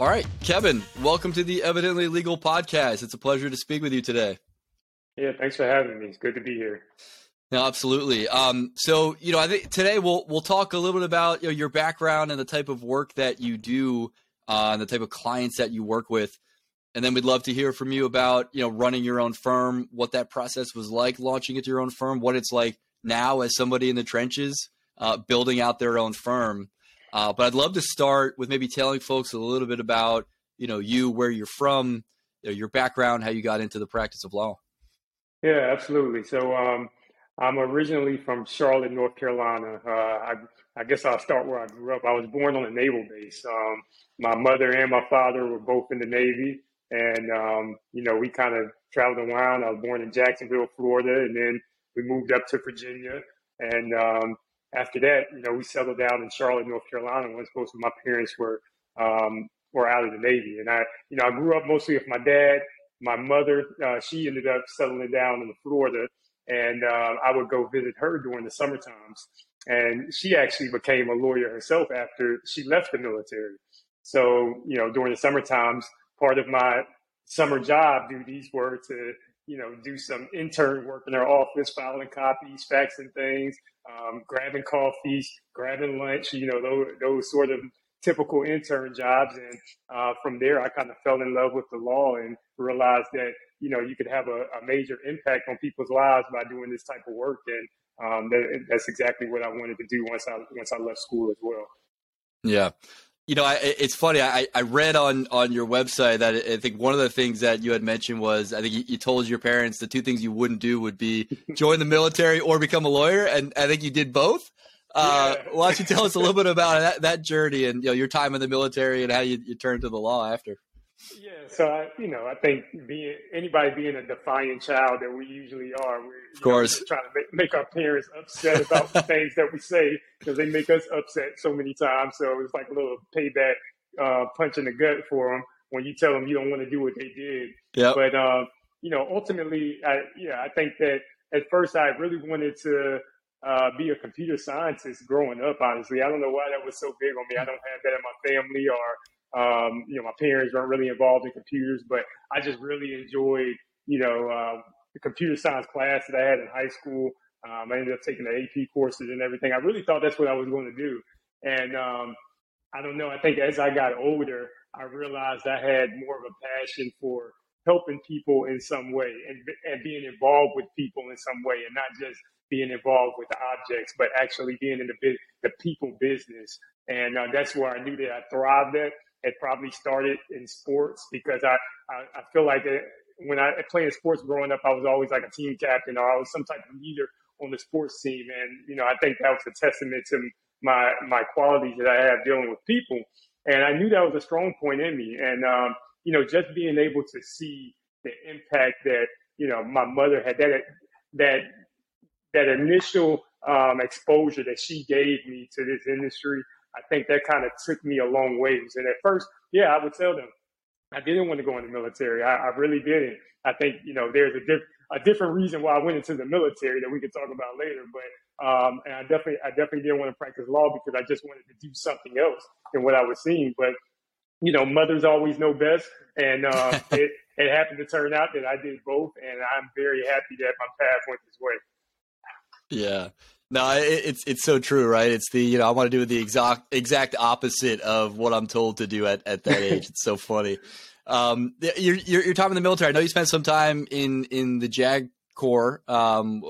All right, Kevin, welcome to the Evidently Legal podcast. It's a pleasure to speak with you today. Yeah, thanks for having me. It's good to be here. No, absolutely. Um, so, you know, I think today we'll we'll talk a little bit about you know, your background and the type of work that you do, uh, and the type of clients that you work with, and then we'd love to hear from you about you know running your own firm, what that process was like, launching into your own firm, what it's like now as somebody in the trenches, uh, building out their own firm. Uh, but I'd love to start with maybe telling folks a little bit about you know you, where you're from, you know, your background, how you got into the practice of law. Yeah, absolutely. So um, I'm originally from Charlotte, North Carolina. Uh, I, I, guess I'll start where I grew up. I was born on a naval base. Um, my mother and my father were both in the Navy, and um, you know we kind of traveled around. I was born in Jacksonville, Florida, and then we moved up to Virginia, and um, after that, you know, we settled down in Charlotte, North Carolina, once most of my parents were um, were out of the Navy. And I, you know, I grew up mostly with my dad. My mother, uh, she ended up settling down in Florida, and uh, I would go visit her during the summer times. And she actually became a lawyer herself after she left the military. So, you know, during the summer times, part of my summer job duties were to you know, do some intern work in our office, filing copies, faxing things, um, grabbing coffees, grabbing lunch, you know, those, those sort of typical intern jobs. And uh, from there, I kind of fell in love with the law and realized that, you know, you could have a, a major impact on people's lives by doing this type of work. And um, that, that's exactly what I wanted to do once I, once I left school as well. Yeah you know, I, it's funny. I, I read on, on your website that I think one of the things that you had mentioned was I think you, you told your parents the two things you wouldn't do would be join the military or become a lawyer, and I think you did both. Uh, yeah. why don't you tell us a little bit about that, that journey and you know your time in the military and how you, you turned to the law after? Yeah, so I, you know, I think being anybody being a defiant child that we usually are, we're of course know, trying to make, make, our parents upset about the things that we say because they make us upset so many times. So it's like a little payback, uh, punch in the gut for them when you tell them you don't want to do what they did. Yeah. But uh, you know, ultimately, I yeah, I think that at first I really wanted to uh, be a computer scientist growing up. Honestly, I don't know why that was so big on me. I don't have that in my family or um, you know, my parents weren't really involved in computers, but I just really enjoyed, you know, uh, the computer science class that I had in high school. Um, I ended up taking the AP courses and everything. I really thought that's what I was going to do. And um, I don't know. I think as I got older, I realized I had more of a passion for helping people in some way and, and being involved with people in some way and not just being involved with the objects, but actually being in the, the people business. And uh, that's where I knew that I thrived at it probably started in sports because I, I, I feel like it, when I played sports growing up, I was always like a team captain or I was some type of leader on the sports team. And, you know, I think that was a testament to my, my qualities that I have dealing with people. And I knew that was a strong point in me. And, um, you know, just being able to see the impact that, you know, my mother had that, that, that initial um, exposure that she gave me to this industry I think that kind of took me a long ways. And at first, yeah, I would tell them I didn't want to go in the military. I, I really didn't. I think you know there's a, diff- a different reason why I went into the military that we could talk about later. But um, and I definitely I definitely didn't want to practice law because I just wanted to do something else than what I was seeing. But you know, mothers always know best, and uh, it it happened to turn out that I did both, and I'm very happy that my path went this way. Yeah. No, it, it's it's so true, right? It's the you know I want to do the exact exact opposite of what I'm told to do at, at that age. it's so funny. Um, your, your your time in the military. I know you spent some time in in the JAG Corps. Um,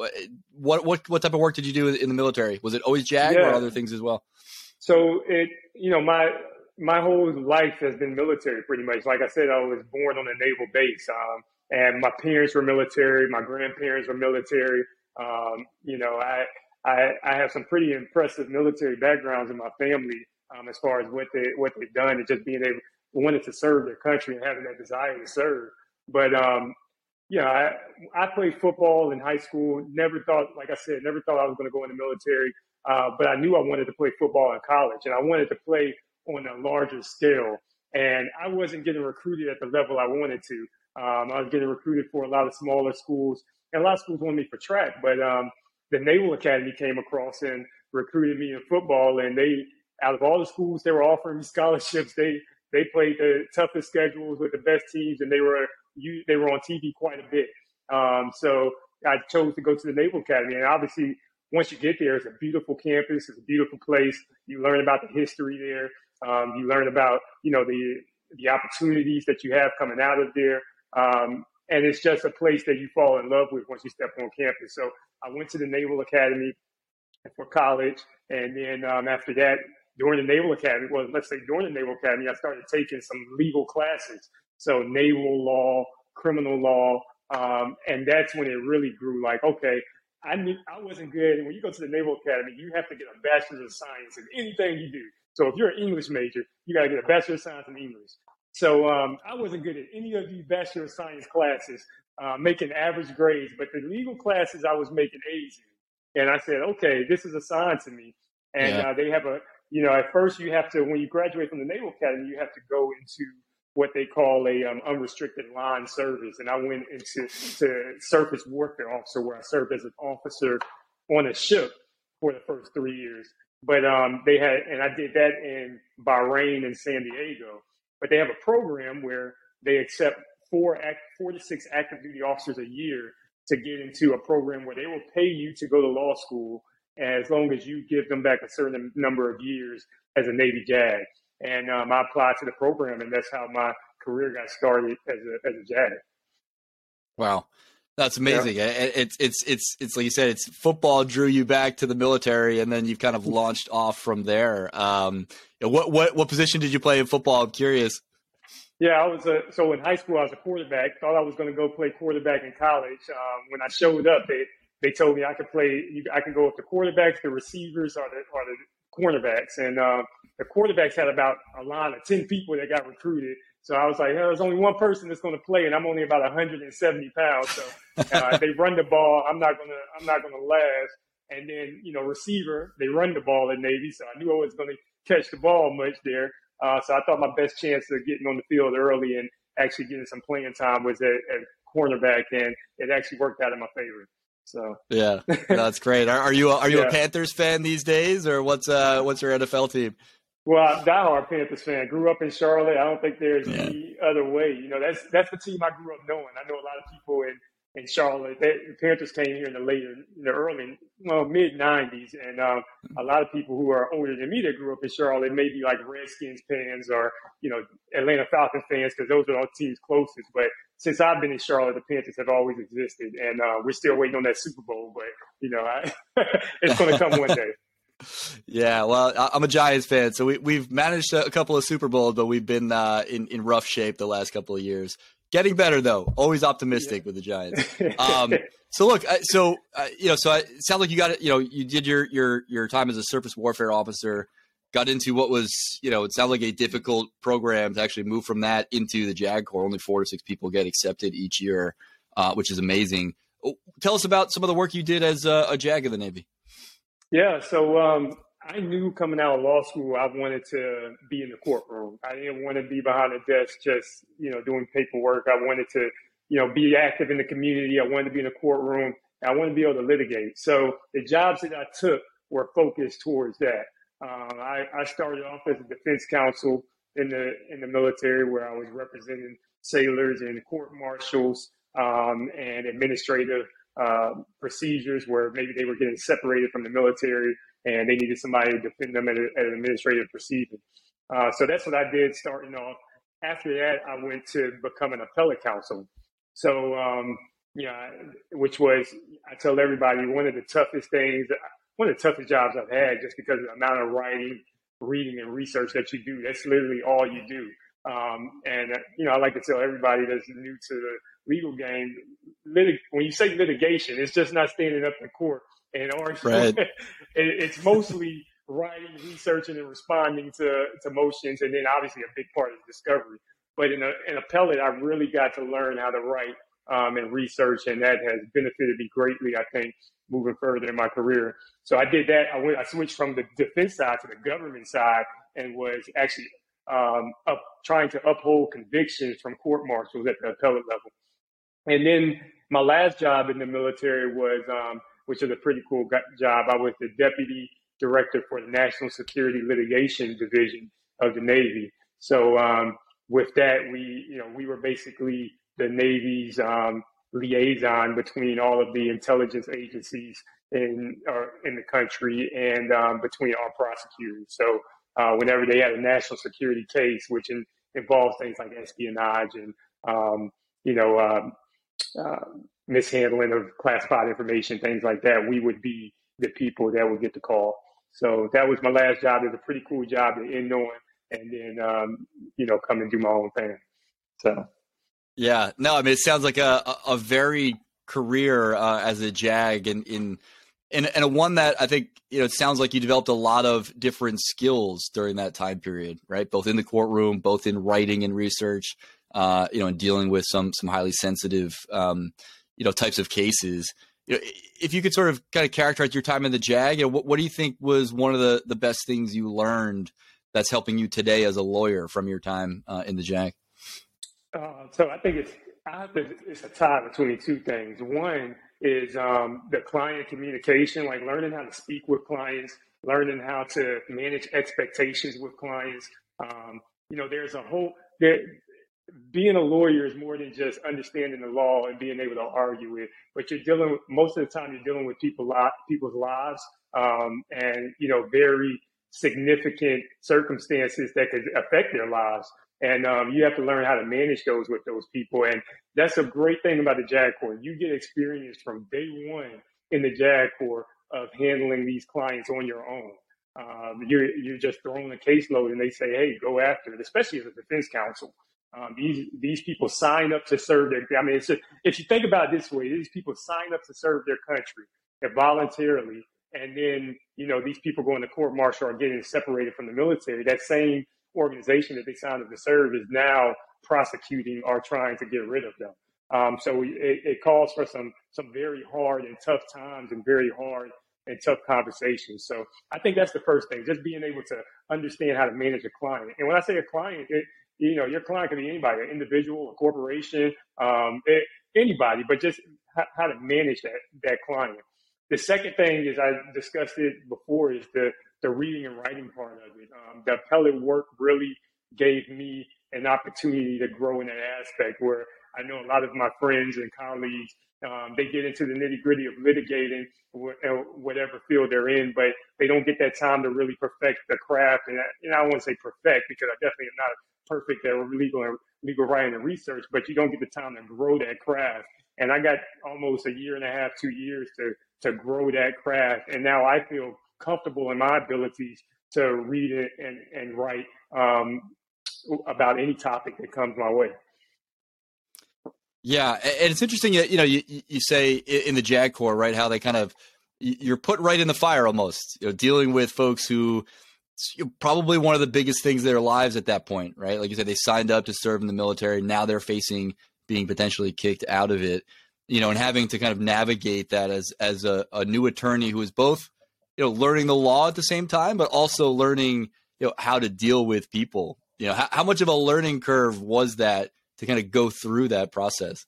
what what what type of work did you do in the military? Was it always JAG yeah. or other things as well? So it you know my my whole life has been military pretty much. Like I said, I was born on a naval base, um, and my parents were military. My grandparents were military. Um, you know, I I, I have some pretty impressive military backgrounds in my family um, as far as what they what they've done and just being able wanted to serve their country and having that desire to serve. But um, yeah, I, I played football in high school. Never thought, like I said, never thought I was going to go in the military. Uh, but I knew I wanted to play football in college, and I wanted to play on a larger scale. And I wasn't getting recruited at the level I wanted to. Um, I was getting recruited for a lot of smaller schools, and a lot of schools wanted me for track. But um, the Naval Academy came across and recruited me in football. And they, out of all the schools they were offering me scholarships, they they played the toughest schedules with the best teams, and they were you they were on TV quite a bit. Um, so I chose to go to the Naval Academy, and obviously once you get there, it's a beautiful campus. It's a beautiful place. You learn about the history there. Um, you learn about you know the the opportunities that you have coming out of there. Um, and it's just a place that you fall in love with once you step on campus. So I went to the Naval Academy for college, and then um, after that, during the Naval Academy, well, let's say during the Naval Academy, I started taking some legal classes. So naval law, criminal law, um, and that's when it really grew. Like, okay, I knew I wasn't good. And when you go to the Naval Academy, you have to get a bachelor's of science in anything you do. So if you're an English major, you got to get a bachelor's of science in English. So um, I wasn't good at any of these bachelor of science classes, uh, making average grades. But the legal classes, I was making A's in. And I said, okay, this is a sign to me. And yeah. uh, they have a, you know, at first you have to, when you graduate from the Naval Academy, you have to go into what they call a um, unrestricted line service. And I went into to surface warfare officer, where I served as an officer on a ship for the first three years. But um, they had, and I did that in Bahrain and San Diego. But they have a program where they accept four, four to six active duty officers a year to get into a program where they will pay you to go to law school as long as you give them back a certain number of years as a Navy JAG. And um, I applied to the program, and that's how my career got started as a, as a JAG. Wow. That's amazing. Yeah. It's it's it's it's like you said. It's football drew you back to the military, and then you've kind of launched off from there. Um, what what what position did you play in football? I'm curious. Yeah, I was a so in high school I was a quarterback. Thought I was going to go play quarterback in college. Um, when I showed up, they they told me I could play. I could go with the quarterbacks, the receivers, or the or the cornerbacks. And uh, the quarterbacks had about a line of ten people that got recruited. So I was like, oh, there's only one person that's going to play, and I'm only about 170 pounds. So uh, they run the ball. I'm not gonna I'm not gonna last. And then you know receiver, they run the ball at Navy, so I knew I was going to catch the ball much there. Uh, so I thought my best chance of getting on the field early and actually getting some playing time was at, at cornerback, and it actually worked out in my favor. So yeah, that's great. Are, are you are you yeah. a Panthers fan these days, or what's uh what's your NFL team? Well, diehard Panthers fan. Grew up in Charlotte. I don't think there's yeah. any other way. You know, that's that's the team I grew up knowing. I know a lot of people in in Charlotte. They, the Panthers came here in the later, in the early, well, mid '90s, and um, a lot of people who are older than me that grew up in Charlotte may be like Redskins fans or you know Atlanta Falcons fans because those are all teams closest. But since I've been in Charlotte, the Panthers have always existed, and uh, we're still waiting on that Super Bowl. But you know, I, it's going to come one day. Yeah, well, I'm a Giants fan, so we, we've managed a couple of Super Bowls, but we've been uh, in in rough shape the last couple of years. Getting better though. Always optimistic yeah. with the Giants. Um, so look, so uh, you know, so it sounds like you got it. You know, you did your your your time as a surface warfare officer. Got into what was, you know, it sounded like a difficult program to actually move from that into the JAG Corps. Only four to six people get accepted each year, uh, which is amazing. Oh, tell us about some of the work you did as a, a JAG in the Navy. Yeah, so um, I knew coming out of law school, I wanted to be in the courtroom. I didn't want to be behind a desk just, you know, doing paperwork. I wanted to, you know, be active in the community. I wanted to be in the courtroom. I wanted to be able to litigate. So the jobs that I took were focused towards that. Um, I, I started off as a defense counsel in the in the military, where I was representing sailors and court martials um, and administrative uh, procedures where maybe they were getting separated from the military and they needed somebody to defend them at, a, at an administrative proceeding. Uh, so that's what I did starting off. After that, I went to become an appellate counsel. So, um, which was, I tell everybody, one of the toughest things, one of the toughest jobs I've had just because of the amount of writing, reading, and research that you do. That's literally all you do. Um, and, uh, you know, I like to tell everybody that's new to the legal game, litig- when you say litigation, it's just not standing up in court and arguing. Right. it's mostly writing, researching, and responding to, to motions, and then obviously a big part is discovery. But in a, an appellate, I really got to learn how to write um, and research, and that has benefited me greatly. I think moving further in my career. So I did that. I went. I switched from the defense side to the government side, and was actually um, up, trying to uphold convictions from court martials at the appellate level. And then my last job in the military was, um, which is a pretty cool job. I was the deputy director for the National Security Litigation Division of the Navy. So um, with that, we you know we were basically the Navy's um, liaison between all of the intelligence agencies in or in the country and um, between our prosecutors. So uh, whenever they had a national security case, which in, involves things like espionage and um, you know um, uh, mishandling of classified information, things like that, we would be the people that would get the call. So that was my last job. It was a pretty cool job to end on, and then um, you know come and do my own thing. So yeah, no, I mean it sounds like a a, a very career uh, as a JAG and in and and a one that I think you know it sounds like you developed a lot of different skills during that time period, right? Both in the courtroom, both in writing and research, uh, you know, and dealing with some some highly sensitive, um, you know, types of cases. You know, if you could sort of kind of characterize your time in the JAG, you know, what, what do you think was one of the the best things you learned that's helping you today as a lawyer from your time uh, in the JAG? Uh, so I think it's I to, it's a tie between two things. One is um, the client communication, like learning how to speak with clients, learning how to manage expectations with clients. Um, you know, there's a whole there. Being a lawyer is more than just understanding the law and being able to argue it, but you're dealing with most of the time you're dealing with people people's lives um, and you know very significant circumstances that could affect their lives. And um, you have to learn how to manage those with those people. And that's a great thing about the JAG Corps. You get experience from day one in the JAG Corps of handling these clients on your own. Um, you're, you're just throwing a caseload and they say, hey, go after it, especially as a defense counsel. Um, these these people sign up to serve their. I mean, it's if you think about it this way, these people sign up to serve their country voluntarily, and then you know these people going to court martial are getting separated from the military. That same organization that they signed up to serve is now prosecuting or trying to get rid of them. Um, so it, it, calls for some some very hard and tough times and very hard and tough conversations. So I think that's the first thing, just being able to understand how to manage a client. And when I say a client, it, you know, your client could be anybody, an individual, a corporation, um, it, anybody, but just how to manage that that client. The second thing is I discussed it before is the the reading and writing part of it. Um, the appellate work really gave me an opportunity to grow in that aspect where I know a lot of my friends and colleagues, um, they get into the nitty gritty of litigating uh, whatever field they're in, but they don't get that time to really perfect the craft. And I, and I to say perfect because I definitely am not perfect at legal and legal writing and research, but you don't get the time to grow that craft. And I got almost a year and a half, two years to to grow that craft, and now I feel comfortable in my abilities to read it and, and write um, about any topic that comes my way. Yeah, and it's interesting that you know you, you say in the JAG Corps, right? How they kind of you're put right in the fire almost, you know, dealing with folks who probably one of the biggest things in their lives at that point, right? Like you said, they signed up to serve in the military. Now they're facing being potentially kicked out of it, you know, and having to kind of navigate that as as a, a new attorney who is both you know learning the law at the same time, but also learning you know how to deal with people. You know, how, how much of a learning curve was that to kind of go through that process?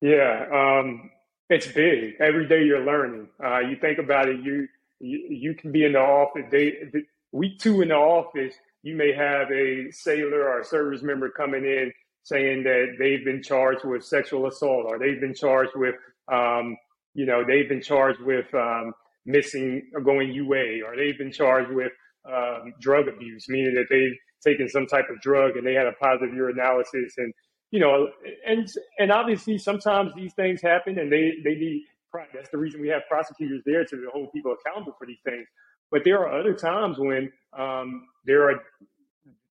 Yeah, um, it's big. Every day you're learning. Uh, you think about it. You you, you can be in the office. They, week two in the office, you may have a sailor or a service member coming in saying that they've been charged with sexual assault or they've been charged with, um, you know, they've been charged with um, missing or going UA, or they've been charged with um, drug abuse, meaning that they've taken some type of drug and they had a positive urinalysis, and you know, and and obviously sometimes these things happen, and they they need. That's the reason we have prosecutors there to hold people accountable for these things. But there are other times when um, there are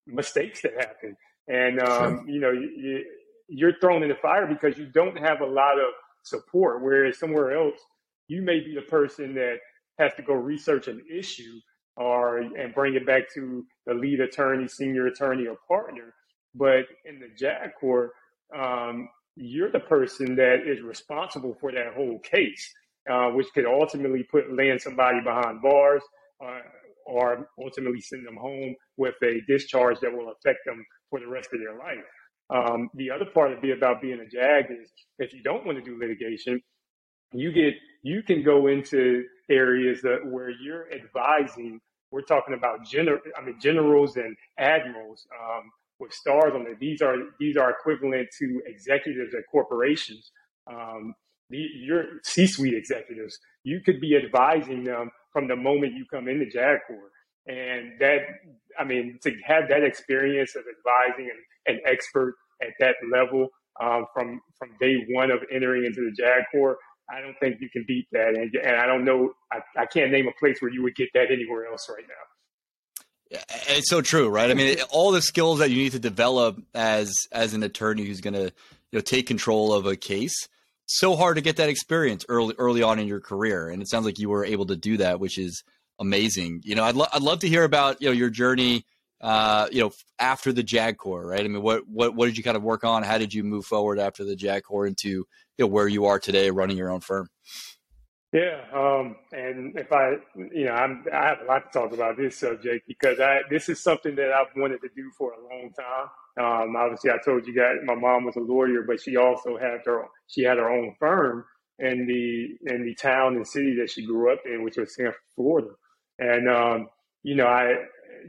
mistakes that happen, and um, sure. you know you, you're thrown in the fire because you don't have a lot of support. Whereas somewhere else, you may be the person that has to go research an issue or and bring it back to the lead attorney, senior attorney, or partner. But in the JAG Corps, um, you're the person that is responsible for that whole case, uh, which could ultimately put land somebody behind bars, uh, or ultimately send them home with a discharge that will affect them for the rest of their life. Um, the other part of it about being a JAG is if you don't want to do litigation, you get you can go into areas that where you're advising we're talking about general i mean generals and admirals um, with stars on it. These are these are equivalent to executives at corporations. Um, the, your C-suite executives. You could be advising them from the moment you come into JAG Corps. And that, I mean, to have that experience of advising an, an expert at that level um, from from day one of entering into the JAG Corps, I don't think you can beat that. And, and I don't know, I, I can't name a place where you would get that anywhere else right now. It's so true, right? I mean, all the skills that you need to develop as as an attorney who's going to you know take control of a case. So hard to get that experience early early on in your career, and it sounds like you were able to do that, which is amazing. You know, I'd lo- I'd love to hear about you know your journey. Uh, you know, after the JAG Corps, right? I mean, what what what did you kind of work on? How did you move forward after the JAG Corps into you know where you are today, running your own firm? Yeah, um, and if I, you know, I'm, I have a lot to talk about this subject because I this is something that I've wanted to do for a long time. Um, obviously, I told you guys my mom was a lawyer, but she also had her she had her own firm in the in the town and city that she grew up in, which was Sanford, Florida. And, um, you know, I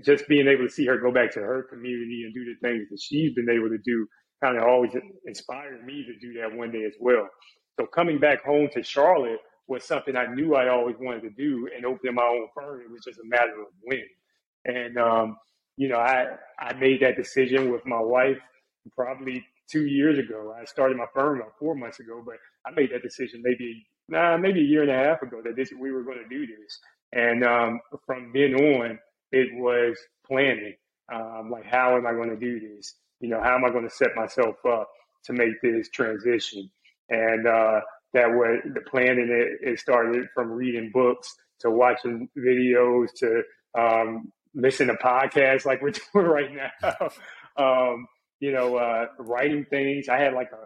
just being able to see her go back to her community and do the things that she's been able to do kind of always inspired me to do that one day as well. So coming back home to Charlotte was something I knew I always wanted to do and opening my own firm. It was just a matter of when. And, um, you know, I, I made that decision with my wife probably two years ago. I started my firm about four months ago, but I made that decision maybe, nah, maybe a year and a half ago that this, we were going to do this. And um, from then on, it was planning. Um, like, how am I going to do this? You know, how am I going to set myself up to make this transition? And uh, that was the planning. It, it started from reading books to watching videos to um, listen to podcasts like we're doing right now. um, you know, uh, writing things. I had like a,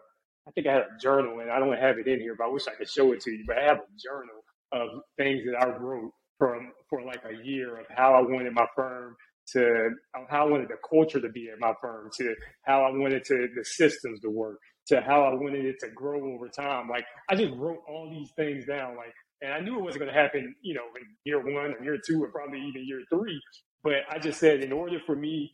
I think I had a journal, and I don't have it in here, but I wish I could show it to you. But I have a journal of things that I wrote for for like a year of how I wanted my firm to how I wanted the culture to be at my firm, to how I wanted to the systems to work, to how I wanted it to grow over time. Like I just wrote all these things down, like, and I knew it wasn't going to happen, you know, in year one or year two or probably even year three. But I just said, in order for me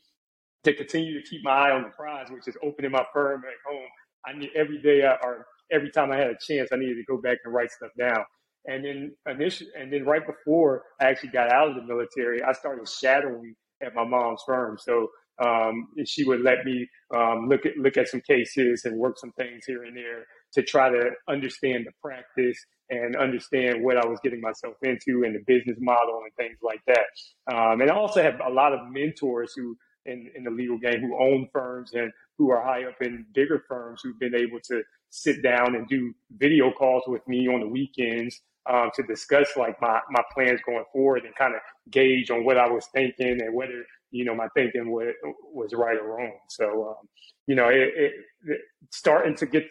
to continue to keep my eye on the prize, which is opening my firm at home, I need every day I, or every time I had a chance, I needed to go back and write stuff down. And then initially, and then right before I actually got out of the military, I started shadowing at my mom's firm. So um, she would let me um, look at look at some cases and work some things here and there to try to understand the practice and understand what I was getting myself into and the business model and things like that. Um, and I also have a lot of mentors who in, in the legal game who own firms and who are high up in bigger firms who've been able to sit down and do video calls with me on the weekends um, to discuss like my, my plans going forward and kind of gauge on what I was thinking and whether you know my thinking was, was right or wrong. So um, you know, it, it, it, starting to get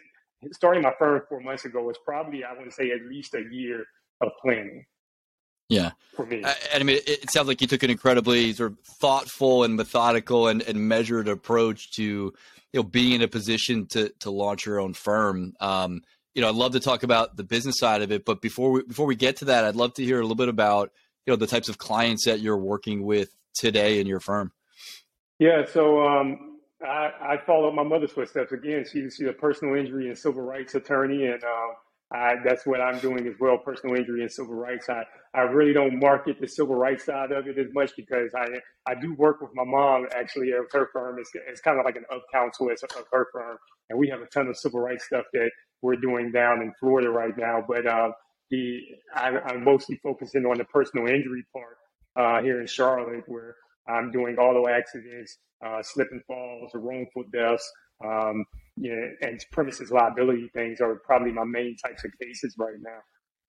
starting my firm four months ago was probably I want to say at least a year of planning. Yeah, for me. I, I mean, it, it, sounds like you took an incredibly sort of thoughtful and methodical and, and measured approach to you know being in a position to to launch your own firm. Um, you know, I'd love to talk about the business side of it, but before we before we get to that, I'd love to hear a little bit about you know the types of clients that you're working with today in your firm. Yeah, so um, I, I followed my mother's footsteps again. She's she's a personal injury and civil rights attorney, and um, I, that's what I'm doing as well, personal injury and civil rights. I, I really don't market the civil rights side of it as much because I I do work with my mom actually at her firm. It's, it's kind of like an up counsel of her firm, and we have a ton of civil rights stuff that we're doing down in Florida right now. But uh, the I, am mostly focusing on the personal injury part uh, here in Charlotte, where I'm doing auto accidents, uh, slip and falls, wrongful deaths, um, you know, and premises liability things are probably my main types of cases right now.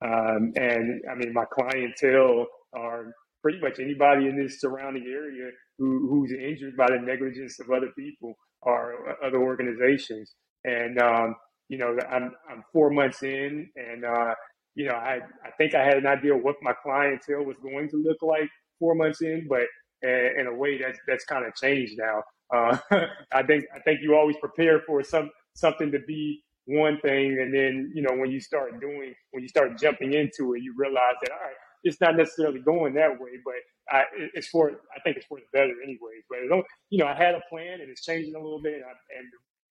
Um, and I mean, my clientele are pretty much anybody in this surrounding area who, who's injured by the negligence of other people or other organizations. And um, you know, I'm I'm four months in, and uh, you know, I I think I had an idea what my clientele was going to look like four months in, but uh, in a way that's that's kind of changed now. Uh, I think I think you always prepare for some something to be one thing, and then you know when you start doing, when you start jumping into it, you realize that all right, it's not necessarily going that way, but I, it's for I think it's for the better anyway. But don't, you know, I had a plan and it's changing a little bit, and, I, and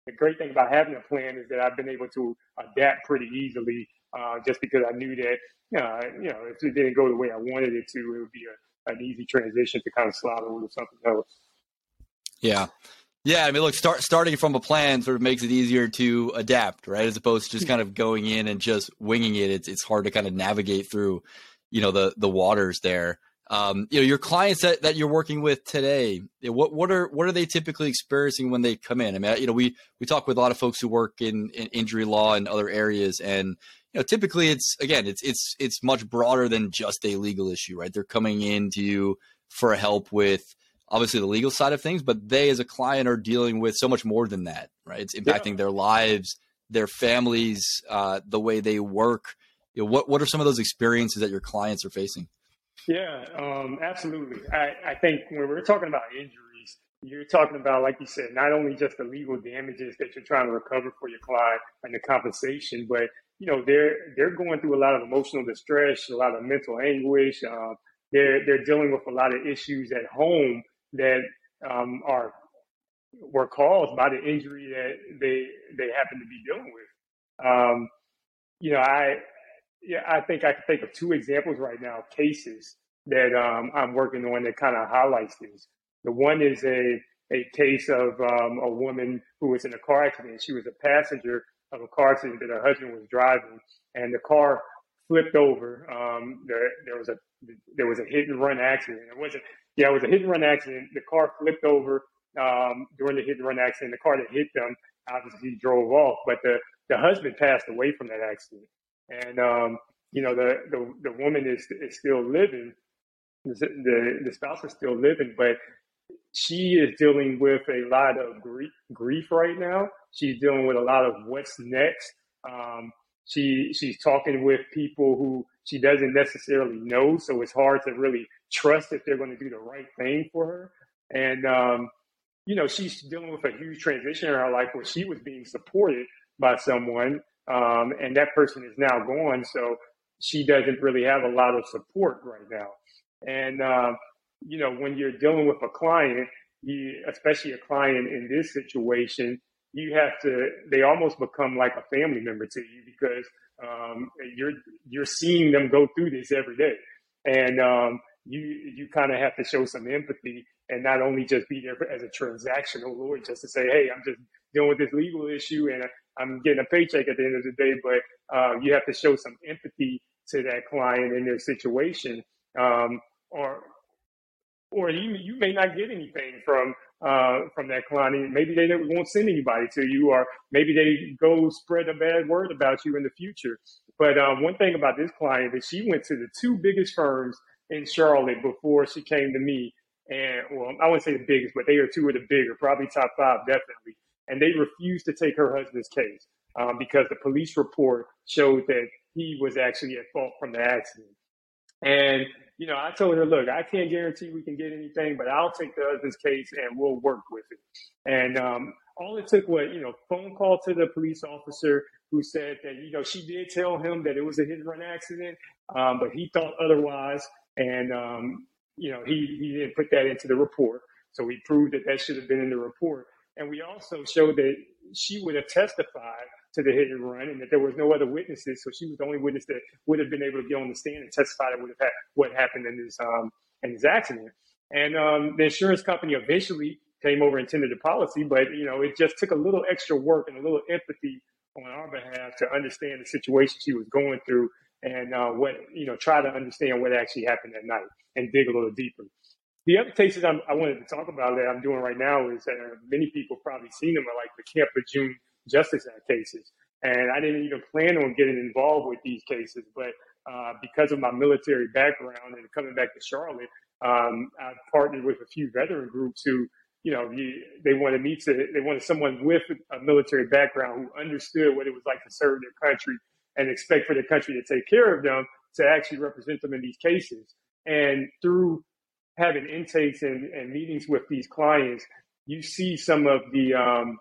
the great thing about having a plan is that I've been able to adapt pretty easily, uh, just because I knew that uh, you know if it didn't go the way I wanted it to, it would be a, an easy transition to kind of slide over to something else. Yeah. Yeah, I mean, look, start starting from a plan sort of makes it easier to adapt, right? As opposed to just kind of going in and just winging it. It's it's hard to kind of navigate through, you know, the the waters there. Um, you know, your clients that, that you're working with today, what what are what are they typically experiencing when they come in? I mean, you know, we we talk with a lot of folks who work in, in injury law and other areas, and you know, typically it's again, it's it's it's much broader than just a legal issue, right? They're coming in to you for help with obviously the legal side of things, but they as a client are dealing with so much more than that, right? It's impacting yeah. their lives, their families, uh, the way they work. You know, what what are some of those experiences that your clients are facing? Yeah, um, absolutely. I, I think when we're talking about injuries, you're talking about, like you said, not only just the legal damages that you're trying to recover for your client and the compensation, but you know they're they're going through a lot of emotional distress, a lot of mental anguish. Uh, they're they're dealing with a lot of issues at home that um, are were caused by the injury that they they happen to be dealing with. Um, you know, I yeah, I think I can think of two examples right now, cases that um, I'm working on that kind of highlights this. The one is a a case of um, a woman who was in a car accident. She was a passenger of a car that her husband was driving, and the car flipped over. Um, there, there was a there was a hit and run accident. It wasn't yeah, it was a hit and run accident. The car flipped over um, during the hit and run accident. The car that hit them obviously drove off, but the, the husband passed away from that accident. And, um, you know, the, the, the woman is, is still living. The, the, the spouse is still living, but she is dealing with a lot of grief, grief right now. She's dealing with a lot of what's next. Um, she she's talking with people who she doesn't necessarily know, so it's hard to really trust that they're going to do the right thing for her. And um, you know, she's dealing with a huge transition in her life where she was being supported by someone, um, and that person is now gone. So she doesn't really have a lot of support right now. And um, you know, when you're dealing with a client, you, especially a client in this situation, you have to they almost become like a family member to you because um, you're you're seeing them go through this every day. And um, you you kind of have to show some empathy and not only just be there as a transactional lawyer just to say hey i'm just dealing with this legal issue and i'm getting a paycheck at the end of the day but uh, you have to show some empathy to that client in their situation um, or or you you may not get anything from uh, from that client. Maybe they won't send anybody to you, or maybe they go spread a bad word about you in the future. But um, one thing about this client is she went to the two biggest firms in Charlotte before she came to me. And well, I wouldn't say the biggest, but they are two of the bigger, probably top five, definitely. And they refused to take her husband's case um, because the police report showed that he was actually at fault from the accident. And you know, I told her, look, I can't guarantee we can get anything, but I'll take the husband's case and we'll work with it. And um, all it took was, you know, phone call to the police officer who said that, you know, she did tell him that it was a hit and run accident, um, but he thought otherwise. And, um, you know, he, he didn't put that into the report. So we proved that that should have been in the report. And we also showed that she would have testified to the hit and run, and that there was no other witnesses. So she was the only witness that would have been able to get on the stand and testify that would have had what happened in this um, in this accident. And um, the insurance company eventually came over and tended the policy, but you know it just took a little extra work and a little empathy on our behalf to understand the situation she was going through and uh, what you know try to understand what actually happened that night and dig a little deeper. The other cases I'm, i wanted to talk about that I'm doing right now is that uh, many people probably seen them are like the Camp Lejeune Justice Act cases. And I didn't even plan on getting involved with these cases, but uh, because of my military background and coming back to Charlotte, um, I partnered with a few veteran groups who, you know, they wanted me to, they wanted someone with a military background who understood what it was like to serve their country and expect for the country to take care of them to actually represent them in these cases. And through having intakes and, and meetings with these clients, you see some of the um,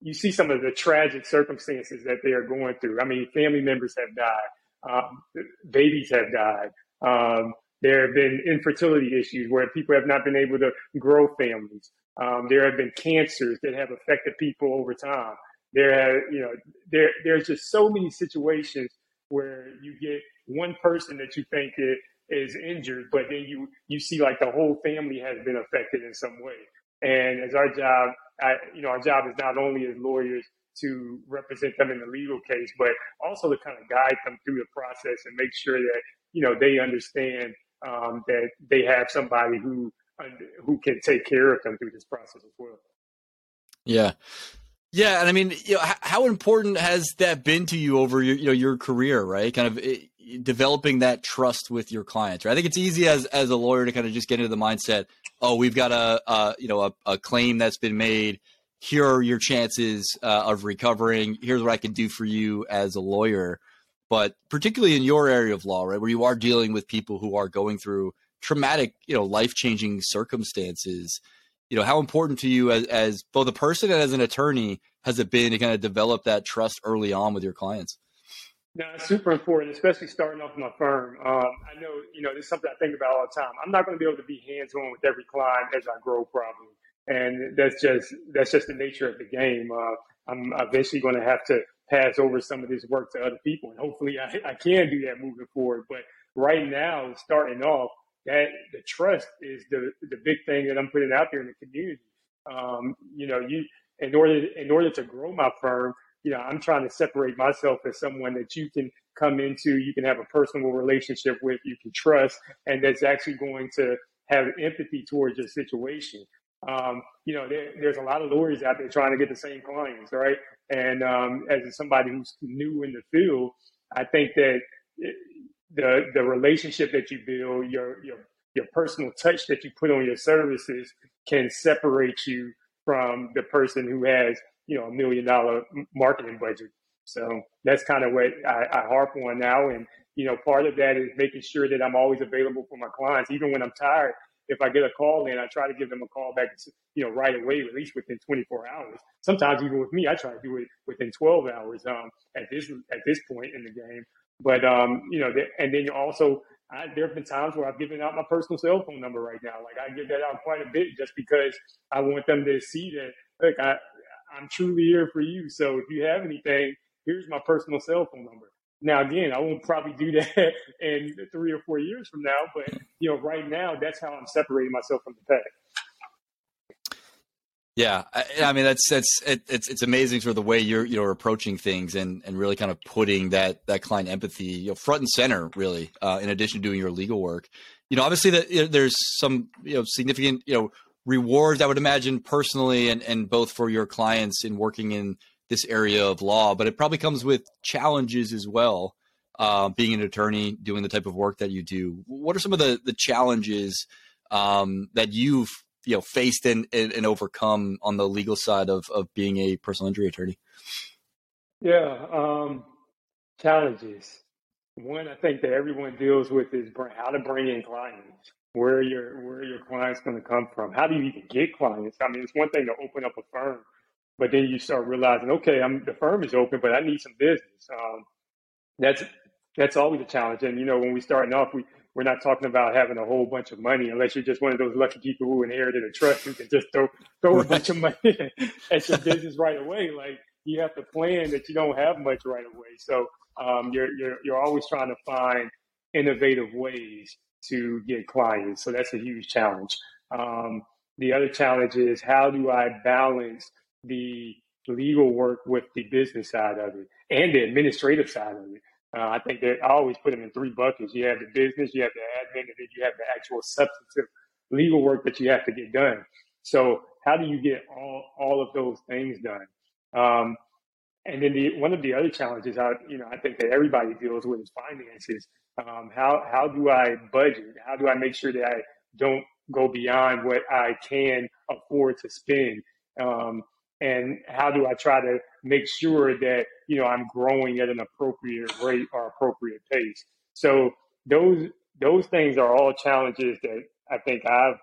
you see some of the tragic circumstances that they are going through. I mean, family members have died, um, babies have died. Um, there have been infertility issues where people have not been able to grow families. Um, there have been cancers that have affected people over time. There, have, you know, there there's just so many situations where you get one person that you think is, is injured, but then you you see like the whole family has been affected in some way. And as our job, I, you know, our job is not only as lawyers to represent them in the legal case, but also to kind of guide them through the process and make sure that you know they understand um, that they have somebody who who can take care of them through this process as well. Yeah. Yeah, and I mean, you know, how important has that been to you over your, you know, your career, right? Kind of developing that trust with your clients. Right? I think it's easy as as a lawyer to kind of just get into the mindset, oh, we've got a, a you know a, a, claim that's been made. Here are your chances uh, of recovering. Here's what I can do for you as a lawyer. But particularly in your area of law, right, where you are dealing with people who are going through traumatic, you know, life changing circumstances, you know, how important to you as, as both a person and as an attorney has it been to kind of develop that trust early on with your clients? No, it's super important, especially starting off my firm. Um, I know, you know, this is something I think about all the time. I'm not going to be able to be hands on with every client as I grow, probably, and that's just that's just the nature of the game. Uh, I'm eventually going to have to pass over some of this work to other people, and hopefully, I, I can do that moving forward. But right now, starting off, that the trust is the the big thing that I'm putting out there in the community. Um, you know, you in order in order to grow my firm, you know, I'm trying to separate myself as someone that you can come into, you can have a personal relationship with, you can trust, and that's actually going to have empathy towards your situation. Um, you know, there, there's a lot of lawyers out there trying to get the same clients, right? And um, as somebody who's new in the field, I think that the the relationship that you build, your your your personal touch that you put on your services can separate you from the person who has you know a million dollar marketing budget. So that's kind of what I, I harp on now, and you know part of that is making sure that I'm always available for my clients, even when I'm tired. If I get a call in, I try to give them a call back, you know, right away, at least within 24 hours. Sometimes even with me, I try to do it within 12 hours. Um, at this at this point in the game, but um, you know, and then you also I, there have been times where I've given out my personal cell phone number right now. Like I give that out quite a bit just because I want them to see that look, I I'm truly here for you. So if you have anything, here's my personal cell phone number. Now again, I won't probably do that in three or four years from now, but you know, right now that's how I'm separating myself from the pack. Yeah, I, I, mean that's that's it, it's it's amazing for the way you're you know approaching things and and really kind of putting that that client empathy you know front and center really uh, in addition to doing your legal work. You know, obviously that you know, there's some you know significant you know rewards I would imagine personally and and both for your clients in working in this area of law, but it probably comes with challenges as well. Uh, being an attorney, doing the type of work that you do, what are some of the the challenges um, that you've you know faced and, and, and overcome on the legal side of of being a personal injury attorney? Yeah, um, challenges. One I think that everyone deals with is how to bring in clients. Where are your where are your clients going to come from? How do you even get clients? I mean, it's one thing to open up a firm, but then you start realizing, okay, I'm the firm is open, but I need some business. Um, that's that's always a challenge. And you know, when we starting off, we we're not talking about having a whole bunch of money unless you're just one of those lucky people who inherited a trust who can just throw throw right. a bunch of money at your business right away. Like you have to plan that you don't have much right away. So um, you're you're you're always trying to find innovative ways to get clients. So that's a huge challenge. Um, the other challenge is how do I balance the legal work with the business side of it and the administrative side of it. Uh, I think that I always put them in three buckets. You have the business, you have the admin, and then you have the actual substantive legal work that you have to get done. So how do you get all, all of those things done? Um, and then the, one of the other challenges I, you know, I think that everybody deals with is finances. Um, how, how do I budget? How do I make sure that I don't go beyond what I can afford to spend? Um, and how do I try to make sure that you know I'm growing at an appropriate rate or appropriate pace. So those those things are all challenges that I think I've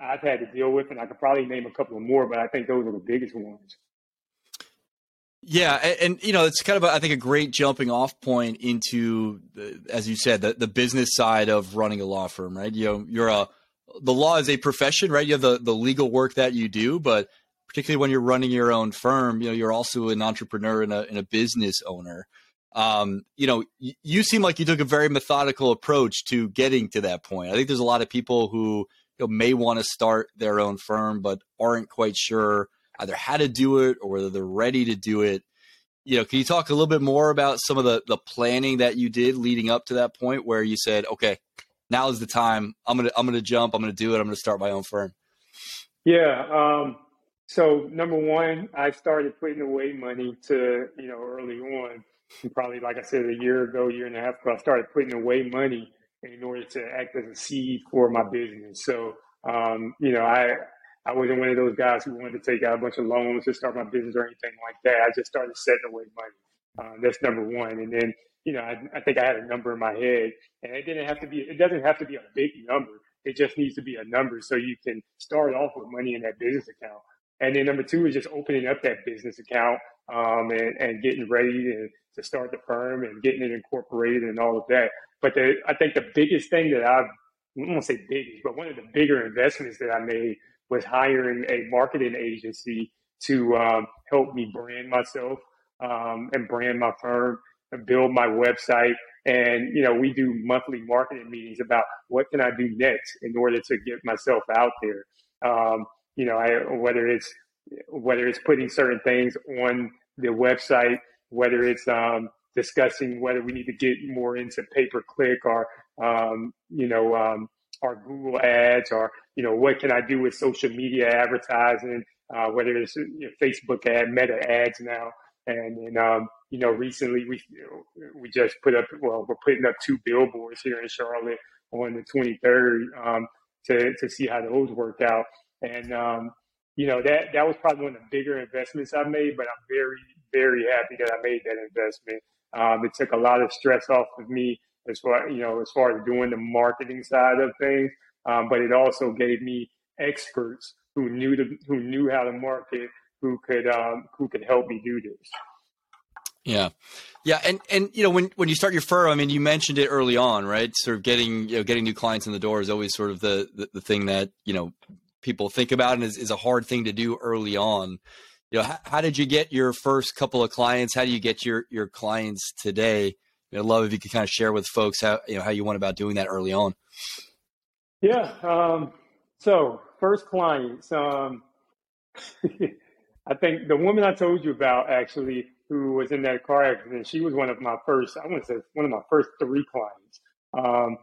I've had to deal with, and I could probably name a couple more, but I think those are the biggest ones. Yeah, and, and, you know it's kind of a, I think a great jumping off point into the, as you said the, the business side of running a law firm, right? You know, you're a the law is a profession, right? You have the the legal work that you do, but particularly when you're running your own firm, you know, you're also an entrepreneur and a, and a business owner. Um, you know, y- you seem like you took a very methodical approach to getting to that point. I think there's a lot of people who you know, may want to start their own firm, but aren't quite sure either how to do it or whether they're ready to do it. You know, can you talk a little bit more about some of the the planning that you did leading up to that point where you said, okay, now is the time. I'm gonna I'm gonna jump. I'm gonna do it. I'm gonna start my own firm. Yeah. Um, so number one, I started putting away money to you know early on, probably like I said a year ago, year and a half ago. I started putting away money in order to act as a seed for my business. So um, you know, I I wasn't one of those guys who wanted to take out a bunch of loans to start my business or anything like that. I just started setting away money. Uh, that's number one. And then, you know, I, I think I had a number in my head, and it didn't have to be. It doesn't have to be a big number. It just needs to be a number so you can start off with money in that business account. And then number two is just opening up that business account um, and, and getting ready to, to start the firm and getting it incorporated and all of that. But the, I think the biggest thing that I've, I won't say biggest, but one of the bigger investments that I made was hiring a marketing agency to um, help me brand myself um, and brand my firm and build my website. And you know, we do monthly marketing meetings about what can I do next in order to get myself out there. Um, you know, I, whether it's whether it's putting certain things on the website, whether it's um, discussing whether we need to get more into pay per click or um, you know our Google ads or you know what can I do with social media advertising, uh, whether it's you know, Facebook ad, Meta ads now, and um, you know recently we we just put up well we're putting up two billboards here in Charlotte on the 23rd um, to to see how those work out, and um, you know that that was probably one of the bigger investments I made, but I'm very very happy that I made that investment. Um, it took a lot of stress off of me as far you know as far as doing the marketing side of things, um, but it also gave me experts who knew who knew how to market, who could um, who could help me do this. Yeah, yeah, and and you know when when you start your firm, I mean, you mentioned it early on, right? Sort of getting you know getting new clients in the door is always sort of the the, the thing that you know people think about and is, is a hard thing to do early on. You know, how, how, did you get your first couple of clients? How do you get your your clients today? I'd love if you could kind of share with folks how you know how you went about doing that early on. Yeah. Um, so first clients. Um, I think the woman I told you about actually, who was in that car accident, she was one of my first. I want to say one of my first three clients. Um,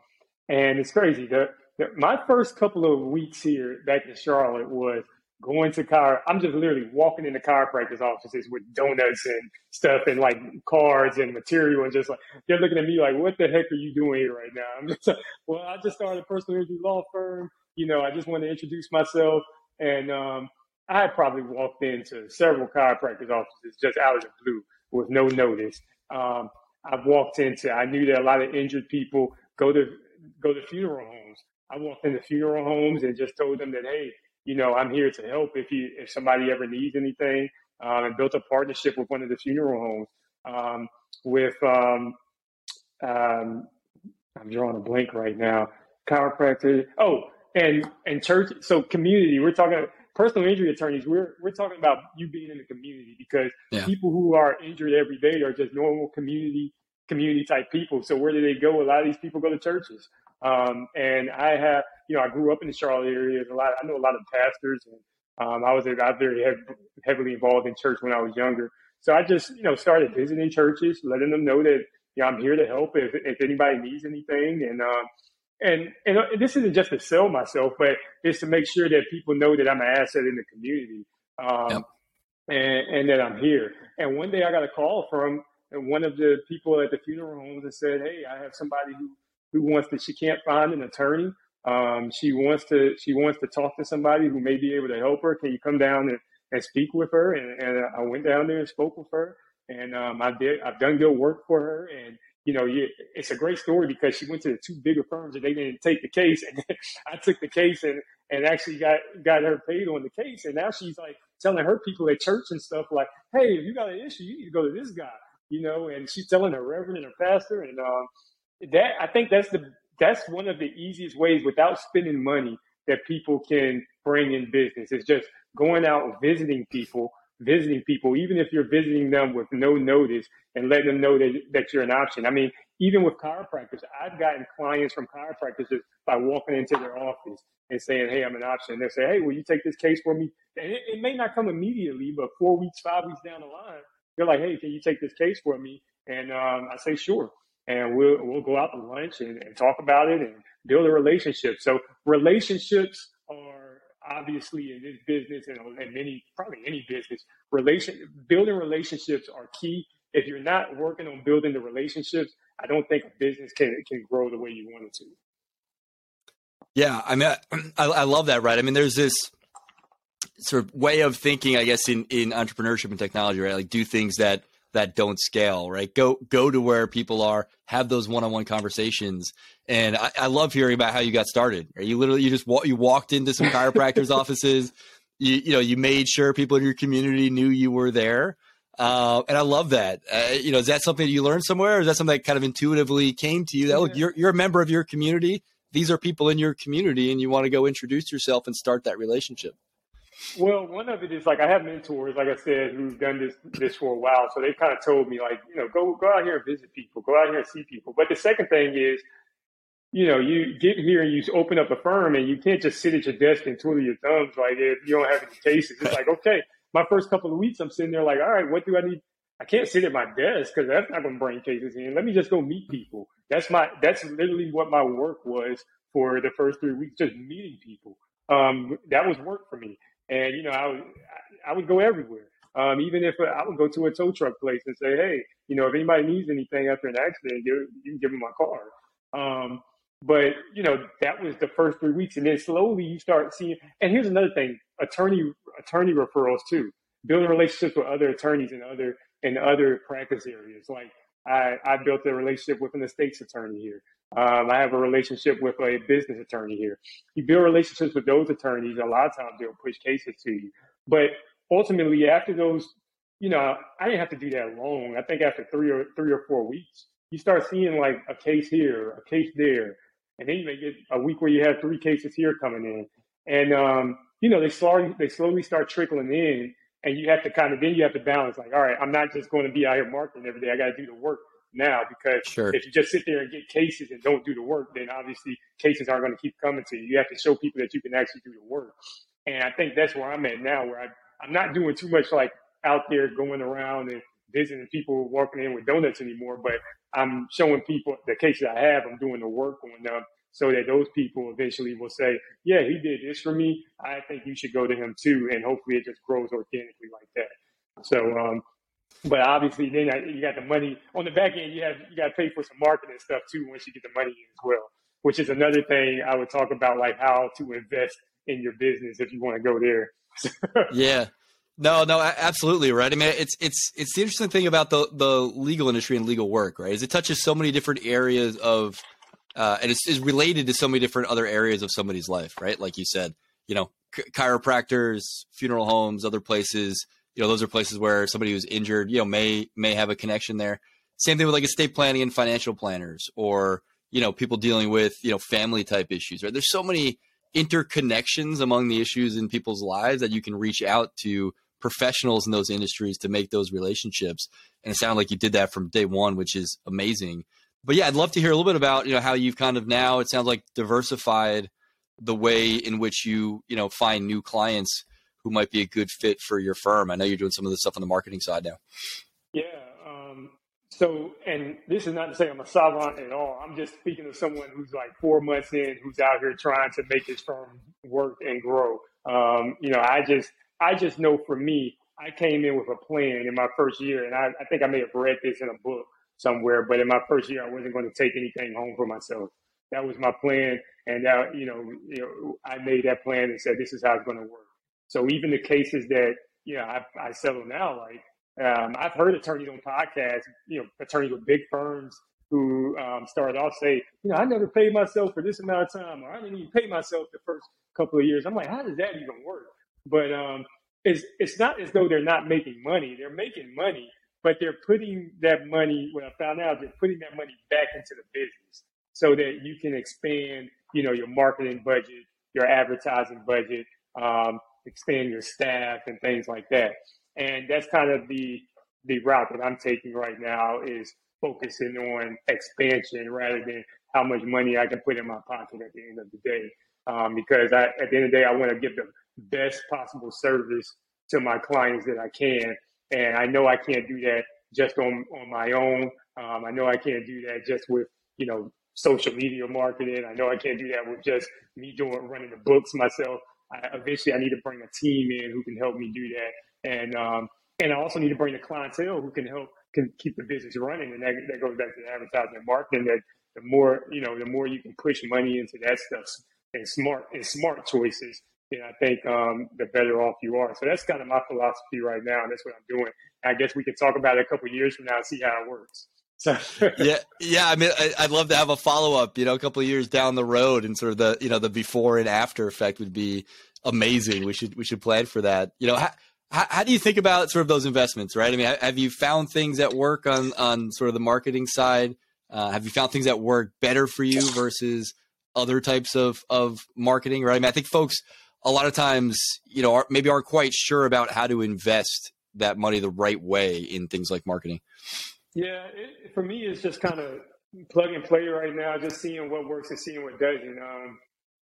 and it's crazy. The, my first couple of weeks here back in Charlotte was going to car. I'm just literally walking into chiropractors offices with donuts and stuff and like cards and material and just like they're looking at me like, what the heck are you doing here right now? I'm just like, well, I just started a personal injury law firm. You know, I just want to introduce myself. And um, I probably walked into several chiropractors offices just out of the blue with no notice. Um, I've walked into, I knew that a lot of injured people go to go to funeral homes. I walked into funeral homes and just told them that, hey, you know, I'm here to help if you if somebody ever needs anything. Um, and built a partnership with one of the funeral homes um, with um, um I'm drawing a blank right now. Chiropractor. Oh, and and church. So community. We're talking personal injury attorneys. We're we're talking about you being in the community because yeah. people who are injured every day are just normal community community type people. So where do they go? A lot of these people go to churches. Um, and I have, you know, I grew up in the Charlotte area. There's a lot. I know a lot of pastors, and um, I was I was very hev- heavily involved in church when I was younger. So I just, you know, started visiting churches, letting them know that you know, I'm here to help if if anybody needs anything, and um, and and uh, this isn't just to sell myself, but it's to make sure that people know that I'm an asset in the community, um, yep. and and that I'm here. And one day I got a call from one of the people at the funeral homes and said, "Hey, I have somebody who who wants to she can't find an attorney. Um, she wants to she wants to talk to somebody who may be able to help her. Can you come down and, and speak with her? And, and I went down there and spoke with her, and um, I did. I've done good work for her, and you know, it's a great story because she went to the two bigger firms and they didn't take the case, and I took the case and and actually got got her paid on the case, and now she's like telling her people at church and stuff like, "Hey, if you got an issue, you need to go to this guy," you know. And she's telling her reverend and her pastor, and um, that I think that's the that's one of the easiest ways without spending money that people can bring in business. It's just going out visiting people visiting people, even if you're visiting them with no notice and letting them know that, that you're an option. I mean, even with chiropractors, I've gotten clients from chiropractors just by walking into their office and saying, Hey, I'm an option. And They say, Hey, will you take this case for me? And it, it, may not come immediately, but four weeks, five weeks down the line, they're like, Hey, can you take this case for me? And um, I say, Sure. And we'll, we'll go out to lunch and, and talk about it and build a relationship. So relationships are obviously in this business and, and many probably any business relation building relationships are key. If you're not working on building the relationships i don't think a business can can grow the way you want it to. Yeah i mean I, I love that right? I mean there's this sort of way of thinking i guess in in entrepreneurship and technology right? Like do things that that don't scale, right? Go go to where people are, have those one-on-one conversations. And I, I love hearing about how you got started. Right? You literally you just you walked into some chiropractors' offices. You you know you made sure people in your community knew you were there. Uh, and I love that. Uh, you know, is that something that you learned somewhere, or is that something that kind of intuitively came to you? That yeah. look, you're you're a member of your community. These are people in your community, and you want to go introduce yourself and start that relationship. Well, one of it is like I have mentors, like I said, who've done this this for a while. So they've kind of told me, like, you know, go go out here and visit people, go out here and see people. But the second thing is, you know, you get here and you open up a firm, and you can't just sit at your desk and twiddle your thumbs. Like if you don't have any cases, it's like okay. My first couple of weeks, I'm sitting there like, all right, what do I need? I can't sit at my desk because that's not going to bring cases in. Let me just go meet people. That's my that's literally what my work was for the first three weeks, just meeting people. Um, that was work for me. And you know, I would I would go everywhere. Um, even if I would go to a tow truck place and say, hey, you know, if anybody needs anything after an accident, you, you can give them my car. Um, but you know, that was the first three weeks, and then slowly you start seeing. And here's another thing: attorney attorney referrals too. Building relationships with other attorneys in other in other practice areas. Like I, I built a relationship with an estates attorney here. Um, I have a relationship with a business attorney here. You build relationships with those attorneys. A lot of times they'll push cases to you. But ultimately, after those, you know, I didn't have to do that long. I think after three or three or four weeks, you start seeing like a case here, a case there, and then you may get a week where you have three cases here coming in, and um, you know they slowly they slowly start trickling in, and you have to kind of then you have to balance like, all right, I'm not just going to be out here marketing every day. I got to do the work now because sure. if you just sit there and get cases and don't do the work, then obviously cases aren't going to keep coming to you. You have to show people that you can actually do the work. And I think that's where I'm at now, where I, I'm not doing too much like out there going around and visiting people walking in with donuts anymore, but I'm showing people the cases I have, I'm doing the work on them so that those people eventually will say, yeah, he did this for me. I think you should go to him too. And hopefully it just grows organically like that. So, um, but obviously, then you got the money on the back end. You have you got to pay for some marketing stuff too once you get the money in as well. Which is another thing I would talk about, like how to invest in your business if you want to go there. yeah. No, no, absolutely right. I mean, it's it's it's the interesting thing about the the legal industry and legal work, right? Is it touches so many different areas of, uh, and it's, it's related to so many different other areas of somebody's life, right? Like you said, you know, chiropractors, funeral homes, other places, you know those are places where somebody who's injured you know may may have a connection there. Same thing with like estate planning and financial planners or you know people dealing with you know family type issues right? There's so many interconnections among the issues in people's lives that you can reach out to professionals in those industries to make those relationships. And it sounded like you did that from day one which is amazing. But yeah i'd love to hear a little bit about you know how you've kind of now it sounds like diversified the way in which you you know find new clients who might be a good fit for your firm? I know you're doing some of this stuff on the marketing side now. Yeah. Um, so, and this is not to say I'm a savant at all. I'm just speaking of someone who's like four months in, who's out here trying to make his firm work and grow. Um, you know, I just, I just know for me, I came in with a plan in my first year, and I, I think I may have read this in a book somewhere. But in my first year, I wasn't going to take anything home for myself. That was my plan, and that you know, you know, I made that plan and said, "This is how it's going to work." So even the cases that you know I, I settle now, like um, I've heard attorneys on podcasts, you know, attorneys with big firms who um, started off say, you know, I never paid myself for this amount of time, or I didn't even pay myself the first couple of years. I'm like, how does that even work? But um, it's it's not as though they're not making money. They're making money, but they're putting that money. What I found out, they're putting that money back into the business so that you can expand, you know, your marketing budget, your advertising budget, um, expand your staff, and things like that. And that's kind of the the route that I'm taking right now is focusing on expansion rather than how much money I can put in my pocket at the end of the day. Um, because I, at the end of the day, I want to give the best possible service to my clients that I can. And I know I can't do that just on, on my own. Um, I know I can't do that just with, you know, social media marketing. I know I can't do that with just me doing running the books myself. I, eventually, I need to bring a team in who can help me do that, and um, and I also need to bring the clientele who can help can keep the business running. And that, that goes back to the advertising and marketing. That the more you know, the more you can push money into that stuff and smart and smart choices, then I think um, the better off you are. So that's kind of my philosophy right now, and that's what I'm doing. I guess we can talk about it a couple years from now and see how it works. So. yeah, yeah. I mean, I, would love to have a follow up. You know, a couple of years down the road, and sort of the you know the before and after effect would be amazing. We should we should plan for that. You know, how, how, do you think about sort of those investments? Right. I mean, have you found things that work on on sort of the marketing side? Uh, have you found things that work better for you versus other types of of marketing? Right. I mean, I think folks a lot of times, you know, are, maybe aren't quite sure about how to invest that money the right way in things like marketing. Yeah, it, for me, it's just kind of plug and play right now, just seeing what works and seeing what doesn't. Um,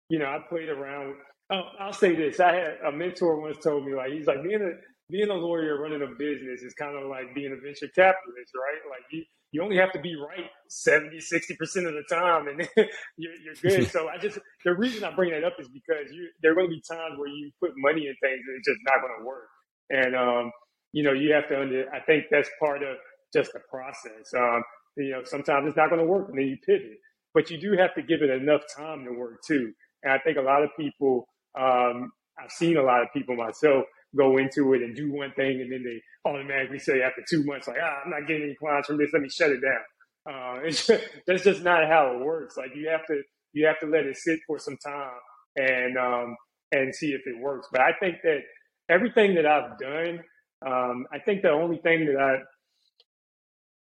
you know, I played around. Oh, I'll say this: I had a mentor once told me, like, he's like being a being a lawyer running a business is kind of like being a venture capitalist, right? Like you you only have to be right 70, 60 percent of the time, and you're, you're good. so I just the reason I bring that up is because you there are going to be times where you put money in things and it's just not going to work, and um, you know you have to under. I think that's part of just the process. Um, you know, sometimes it's not going to work, and then you pivot. But you do have to give it enough time to work too. And I think a lot of people, um, I've seen a lot of people myself go into it and do one thing, and then they automatically say after two months, like, ah, I'm not getting any clients from this. Let me shut it down. Uh, just, that's just not how it works. Like you have to, you have to let it sit for some time and um, and see if it works. But I think that everything that I've done, um, I think the only thing that I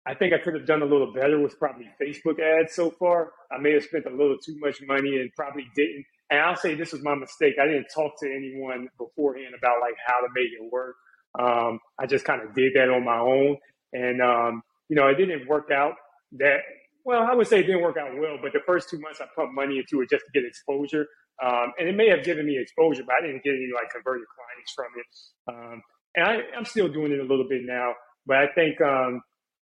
I think I could have done a little better with probably Facebook ads so far. I may have spent a little too much money and probably didn't. And I'll say this was my mistake. I didn't talk to anyone beforehand about like how to make it work. Um, I just kind of did that on my own, and um, you know, it didn't work out that well. I would say it didn't work out well, but the first two months I pumped money into it just to get exposure, um, and it may have given me exposure, but I didn't get any like converted clients from it. Um, and I, am still doing it a little bit now, but I think um,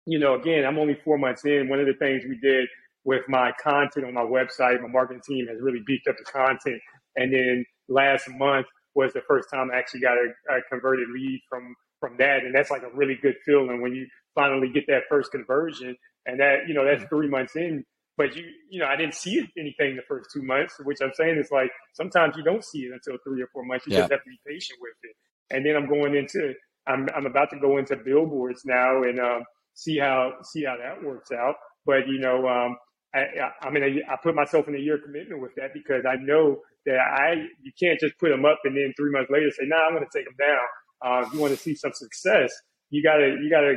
you know, again, I'm only four months in. One of the things we did with my content on my website, my marketing team has really beefed up the content. And then last month was the first time I actually got a, a converted lead from from that, and that's like a really good feeling when you finally get that first conversion. And that you know that's mm-hmm. three months in, but you you know I didn't see anything the first two months, which I'm saying is like sometimes you don't see it until three or four months. You yeah. just have to be patient with it. And then I'm going into I'm I'm about to go into billboards now, and um, see how see how that works out. But you know, um, I, I mean, I, I put myself in a year commitment with that because I know that I you can't just put them up and then three months later say, "Nah, I'm going to take them down." Uh, if you want to see some success, you gotta you gotta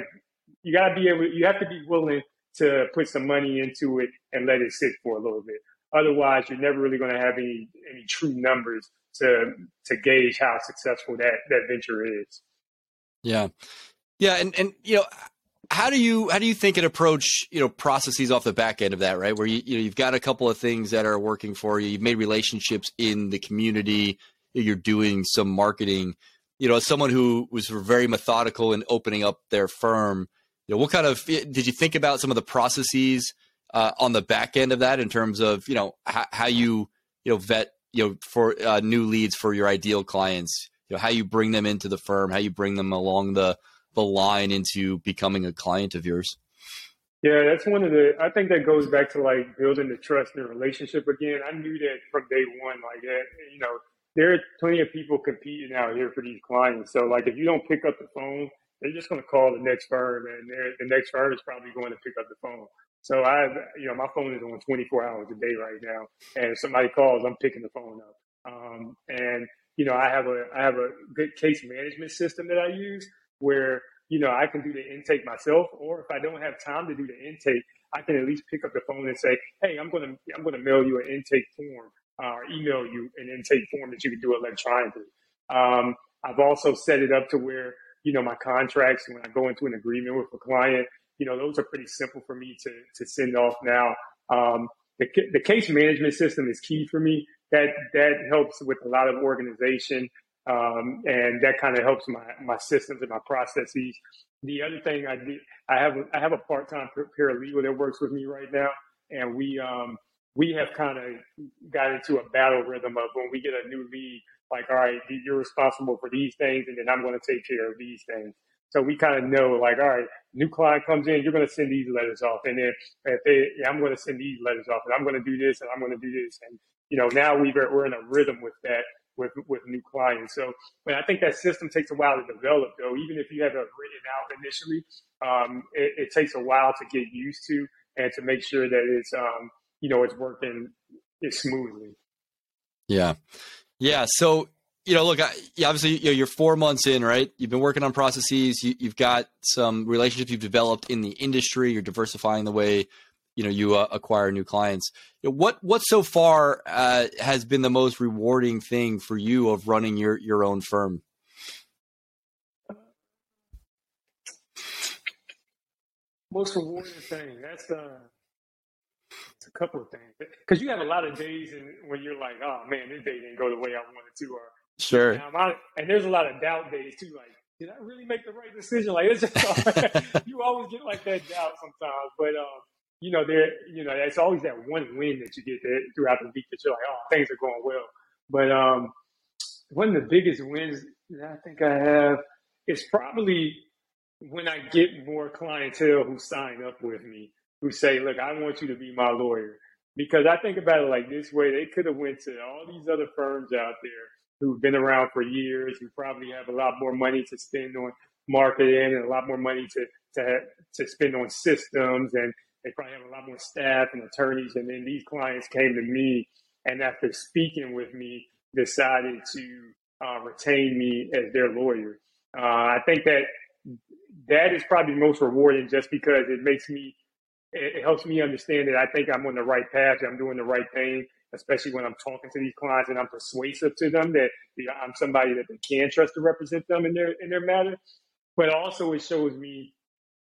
you gotta be able. You have to be willing to put some money into it and let it sit for a little bit. Otherwise, you're never really going to have any any true numbers to to gauge how successful that that venture is. Yeah, yeah, and and you know, how do you how do you think and approach you know processes off the back end of that right? Where you, you know you've got a couple of things that are working for you. You've made relationships in the community. You're doing some marketing. You know as someone who was very methodical in opening up their firm you know what kind of did you think about some of the processes uh, on the back end of that in terms of you know how, how you you know vet you know for uh, new leads for your ideal clients? You know how you bring them into the firm how you bring them along the the line into becoming a client of yours? Yeah, that's one of the. I think that goes back to like building the trust and the relationship again. I knew that from day one. Like you know, there are plenty of people competing out here for these clients. So like, if you don't pick up the phone, they're just going to call the next firm, and the next firm is probably going to pick up the phone. So I, you know, my phone is on 24 hours a day right now, and if somebody calls, I'm picking the phone up. Um, and you know, I have a I have a good case management system that I use where you know I can do the intake myself, or if I don't have time to do the intake, I can at least pick up the phone and say, "Hey, I'm gonna I'm gonna mail you an intake form uh, or email you an intake form that you can do electronically." Um, I've also set it up to where you know my contracts when I go into an agreement with a client, you know those are pretty simple for me to to send off now. Um, the, the case management system is key for me. That that helps with a lot of organization, um, and that kind of helps my my systems and my processes. The other thing I did, I have I have a part time paralegal that works with me right now, and we um, we have kind of got into a battle rhythm of when we get a new lead, like all right, you're responsible for these things, and then I'm going to take care of these things. So we kind of know, like, all right, new client comes in, you're going to send these letters off, and then if they, yeah, I'm going to send these letters off, and I'm going to do this, and I'm going to do this, and you know, now we've we're in a rhythm with that with with new clients. So, but I think that system takes a while to develop, though. Even if you have it written out initially, um, it, it, takes a while to get used to and to make sure that it's um, you know it's working smoothly. Yeah, yeah. So you know, look, I, obviously you you're four months in, right? You've been working on processes. You, have got some relationships you've developed in the industry. You're diversifying the way you know you uh, acquire new clients. What what so far uh, has been the most rewarding thing for you of running your your own firm? Most rewarding thing. That's uh, it's a couple of things because you have a lot of days and when you're like, oh man, this day didn't go the way I wanted to, or Sure. And, and, there's a lot of doubt days too. Like, did I really make the right decision? Like, it's just you always get like that doubt sometimes. But um, you know, there, you know, it's always that one win that you get throughout the week that you're like, oh, things are going well. But um, one of the biggest wins that I think I have is probably when I get more clientele who sign up with me, who say, look, I want you to be my lawyer. Because I think about it like this way, they could have went to all these other firms out there who've been around for years, who probably have a lot more money to spend on marketing and a lot more money to to to spend on systems, and they probably have a lot more staff and attorneys. And then these clients came to me, and after speaking with me, decided to uh, retain me as their lawyer. Uh, I think that that is probably most rewarding, just because it makes me it helps me understand that I think I'm on the right path, I'm doing the right thing, especially when I'm talking to these clients and I'm persuasive to them that you know, I'm somebody that they can trust to represent them in their in their matter. But also, it shows me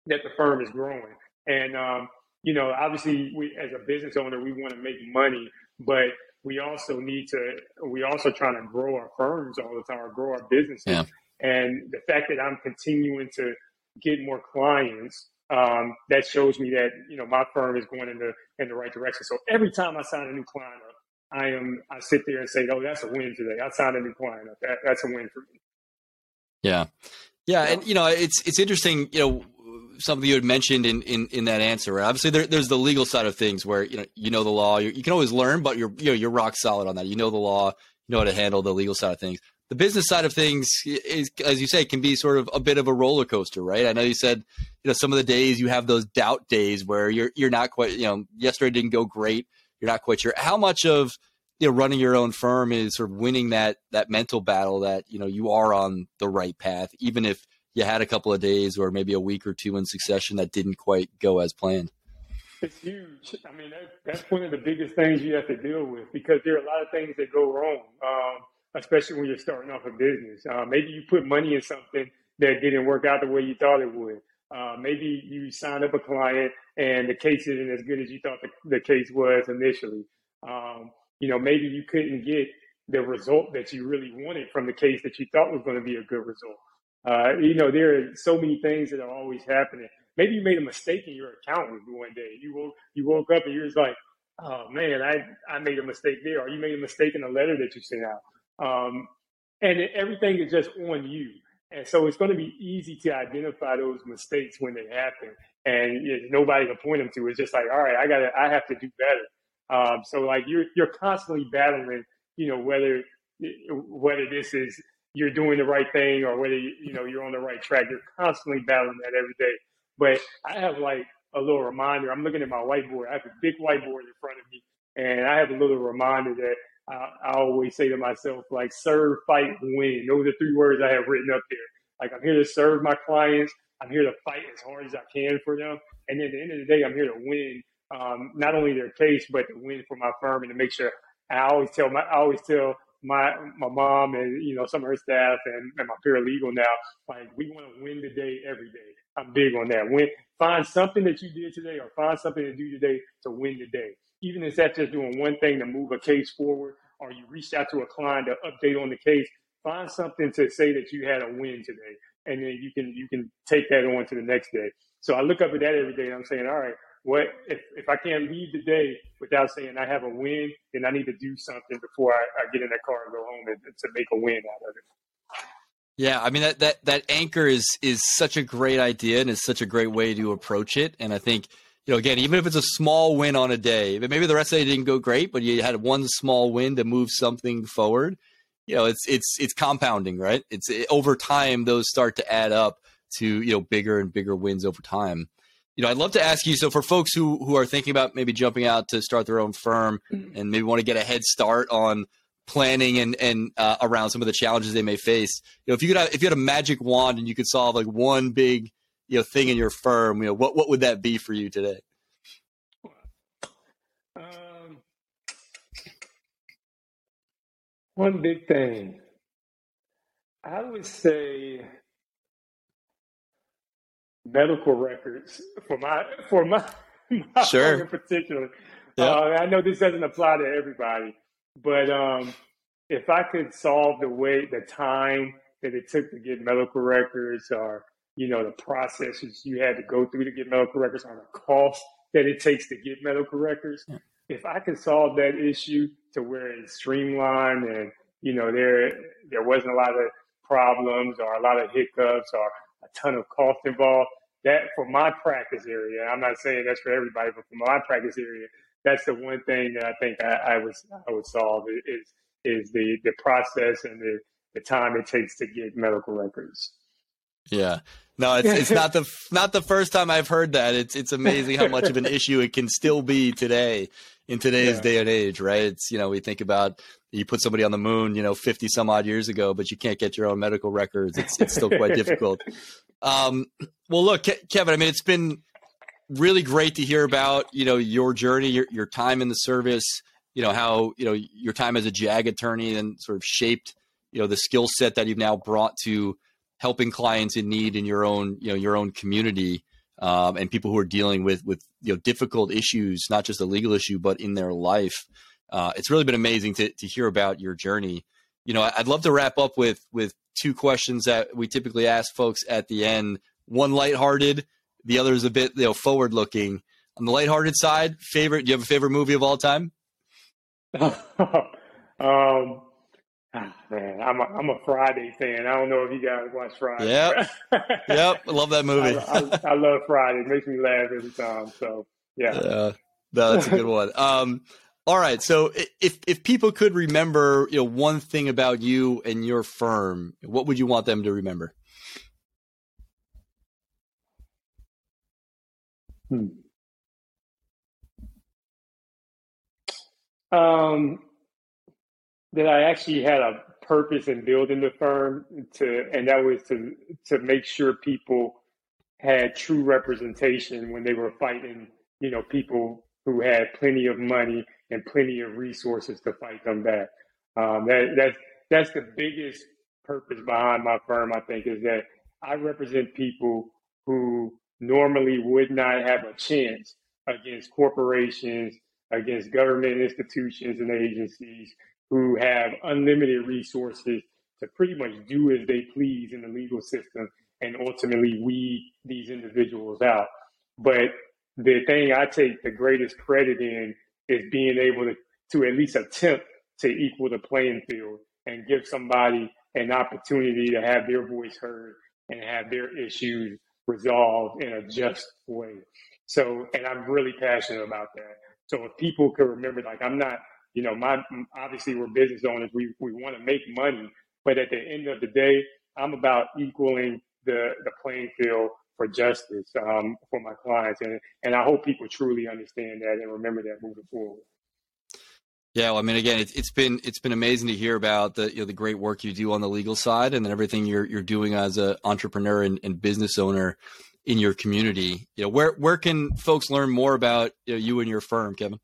that the firm is growing, and um, you know, obviously, we as a business owner, we want to make money, but we also need to. We also trying to grow our firms all the time, or grow our businesses. Yeah. And the fact that I'm continuing to get more clients um, that shows me that you know my firm is going in the in the right direction. So every time I sign a new client up, I am I sit there and say, "Oh, that's a win today. I signed a new client up. That, that's a win for me." Yeah, yeah, and you know it's it's interesting. You know something you had mentioned in in, in that answer. Right? Obviously, there, there's the legal side of things where you know you know the law. you can always learn, but you're you know you're rock solid on that. You know the law. You know how to handle the legal side of things the business side of things is, as you say, can be sort of a bit of a roller coaster, right? I know you said, you know, some of the days you have those doubt days where you're you're not quite, you know, yesterday didn't go great. You're not quite sure how much of you know running your own firm is sort of winning that that mental battle that you know you are on the right path, even if you had a couple of days or maybe a week or two in succession that didn't quite go as planned. It's huge. I mean, that, that's one of the biggest things you have to deal with because there are a lot of things that go wrong. Um, especially when you're starting off a business. Uh, maybe you put money in something that didn't work out the way you thought it would. Uh, maybe you signed up a client and the case isn't as good as you thought the, the case was initially. Um, you know, maybe you couldn't get the result that you really wanted from the case that you thought was going to be a good result. Uh, you know, there are so many things that are always happening. Maybe you made a mistake in your accountant one day. You woke you woke up and you're just like, oh man, I I made a mistake there, or you made a mistake in the letter that you sent out. Um, and everything is just on you. And so it's going to be easy to identify those mistakes when they happen. And there's nobody to point them to. It's just like, all right, I got to, I have to do better. Um, so like you're, you're constantly battling, you know, whether, whether this is, you're doing the right thing or whether, you, you know, you're on the right track. You're constantly battling that every day. But I have like a little reminder. I'm looking at my whiteboard. I have a big whiteboard in front of me and I have a little reminder that I, I always say to myself, like, serve, fight, win. Those are three words I have written up here. Like, I'm here to serve my clients. I'm here to fight as hard as I can for them. And at the end of the day, I'm here to win um, not only their case, but to win for my firm and to make sure. I always tell my, I always tell my my mom and you know some of her staff and, and my paralegal now, like we want to win the day every day. I'm big on that. Win, find something that you did today, or find something to do today to win the day. Even if that's just doing one thing to move a case forward, or you reached out to a client to update on the case. Find something to say that you had a win today, and then you can you can take that on to the next day. So I look up at that every day, and I'm saying, all right, what if, if I can't leave the day without saying I have a win, then I need to do something before I, I get in that car and go home and, to make a win out of it. Yeah, I mean that, that that anchor is is such a great idea and is such a great way to approach it. And I think you know again, even if it's a small win on a day, maybe the rest of the day didn't go great, but you had one small win to move something forward. You know, it's it's it's compounding, right? It's it, over time those start to add up to you know bigger and bigger wins over time you know, I'd love to ask you. So, for folks who who are thinking about maybe jumping out to start their own firm mm-hmm. and maybe want to get a head start on planning and and uh, around some of the challenges they may face, you know, if you could have, if you had a magic wand and you could solve like one big you know thing in your firm, you know, what what would that be for you today? Um, one big thing, I would say medical records for my for my, my sure. in particular. Yeah. Uh, I know this doesn't apply to everybody, but um, if I could solve the way the time that it took to get medical records, or you know the processes you had to go through to get medical records, or the cost that it takes to get medical records, yeah. if I could solve that issue to where it's streamlined and you know there there wasn't a lot of problems or a lot of hiccups or ton of cost involved. That for my practice area, I'm not saying that's for everybody, but for my practice area, that's the one thing that I think I, I would I would solve is is the the process and the the time it takes to get medical records. Yeah. No, it's it's not the not the first time I've heard that. It's it's amazing how much of an issue it can still be today in today's yeah. day and age, right? It's you know we think about you put somebody on the moon, you know, 50 some odd years ago, but you can't get your own medical records. It's, it's still quite difficult. Um, well, look, Ke- Kevin, I mean, it's been really great to hear about, you know, your journey, your, your time in the service, you know, how, you know, your time as a JAG attorney and sort of shaped, you know, the skill set that you've now brought to helping clients in need in your own, you know, your own community. Um, and people who are dealing with with you know difficult issues, not just a legal issue, but in their life uh, it's really been amazing to, to hear about your journey. You know, I'd love to wrap up with with two questions that we typically ask folks at the end. One lighthearted, the other is a bit you know forward looking. On the lighthearted side, favorite? Do you have a favorite movie of all time? um, ah, man, I'm a, I'm a Friday fan. I don't know if you guys watch Friday. Yep, yep, I love that movie. I, I, I, love Friday. It makes me laugh every time. So yeah, yeah, no, that's a good one. Um, all right. So if if people could remember, you know, one thing about you and your firm, what would you want them to remember? Hmm. Um, that I actually had a purpose in building the firm to, and that was to to make sure people had true representation when they were fighting, you know, people who had plenty of money and plenty of resources to fight them back. Um, that, that's that's the biggest purpose behind my firm. I think is that I represent people who normally would not have a chance against corporations, against government institutions and agencies who have unlimited resources to pretty much do as they please in the legal system and ultimately weed these individuals out. But the thing I take the greatest credit in is being able to, to at least attempt to equal the playing field and give somebody an opportunity to have their voice heard and have their issues resolved in a just way. So, and I'm really passionate about that. So if people could remember, like I'm not, you know, my obviously we're business owners, we we want to make money, but at the end of the day, I'm about equaling the the playing field for justice um, for my clients. And, and I hope people truly understand that and remember that moving forward. Yeah, well, I mean, again, it's, it's been it's been amazing to hear about the you know the great work you do on the legal side, and then everything you're you're doing as an entrepreneur and, and, business owner in your community. You know, where where can folks learn more about you, know, you and your firm, Kevin?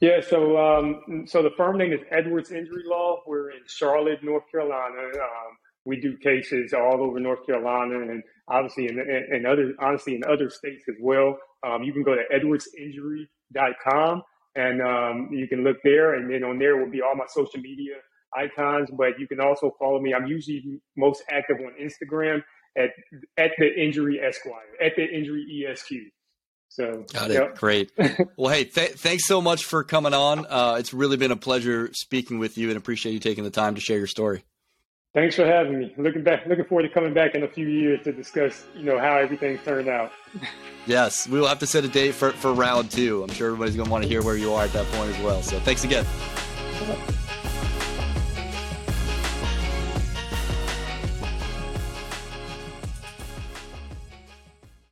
Yeah, so um, so the firm name is Edwards Injury Law. We're in Charlotte, North Carolina. Um, we do cases all over North Carolina and obviously in, in, in other honestly in other states as well. Um, you can go to edwardsinjury.com and um, you can look there, and then on there will be all my social media icons. But you can also follow me. I'm usually most active on Instagram at at the Injury Esquire at the Injury ESQ. So got it. Yep. Great. well, hey, th- thanks so much for coming on. Uh, it's really been a pleasure speaking with you, and appreciate you taking the time to share your story. Thanks for having me. Looking back, looking forward to coming back in a few years to discuss, you know, how everything turned out. yes, we will have to set a date for, for round two. I'm sure everybody's going to want to hear where you are at that point as well. So thanks again.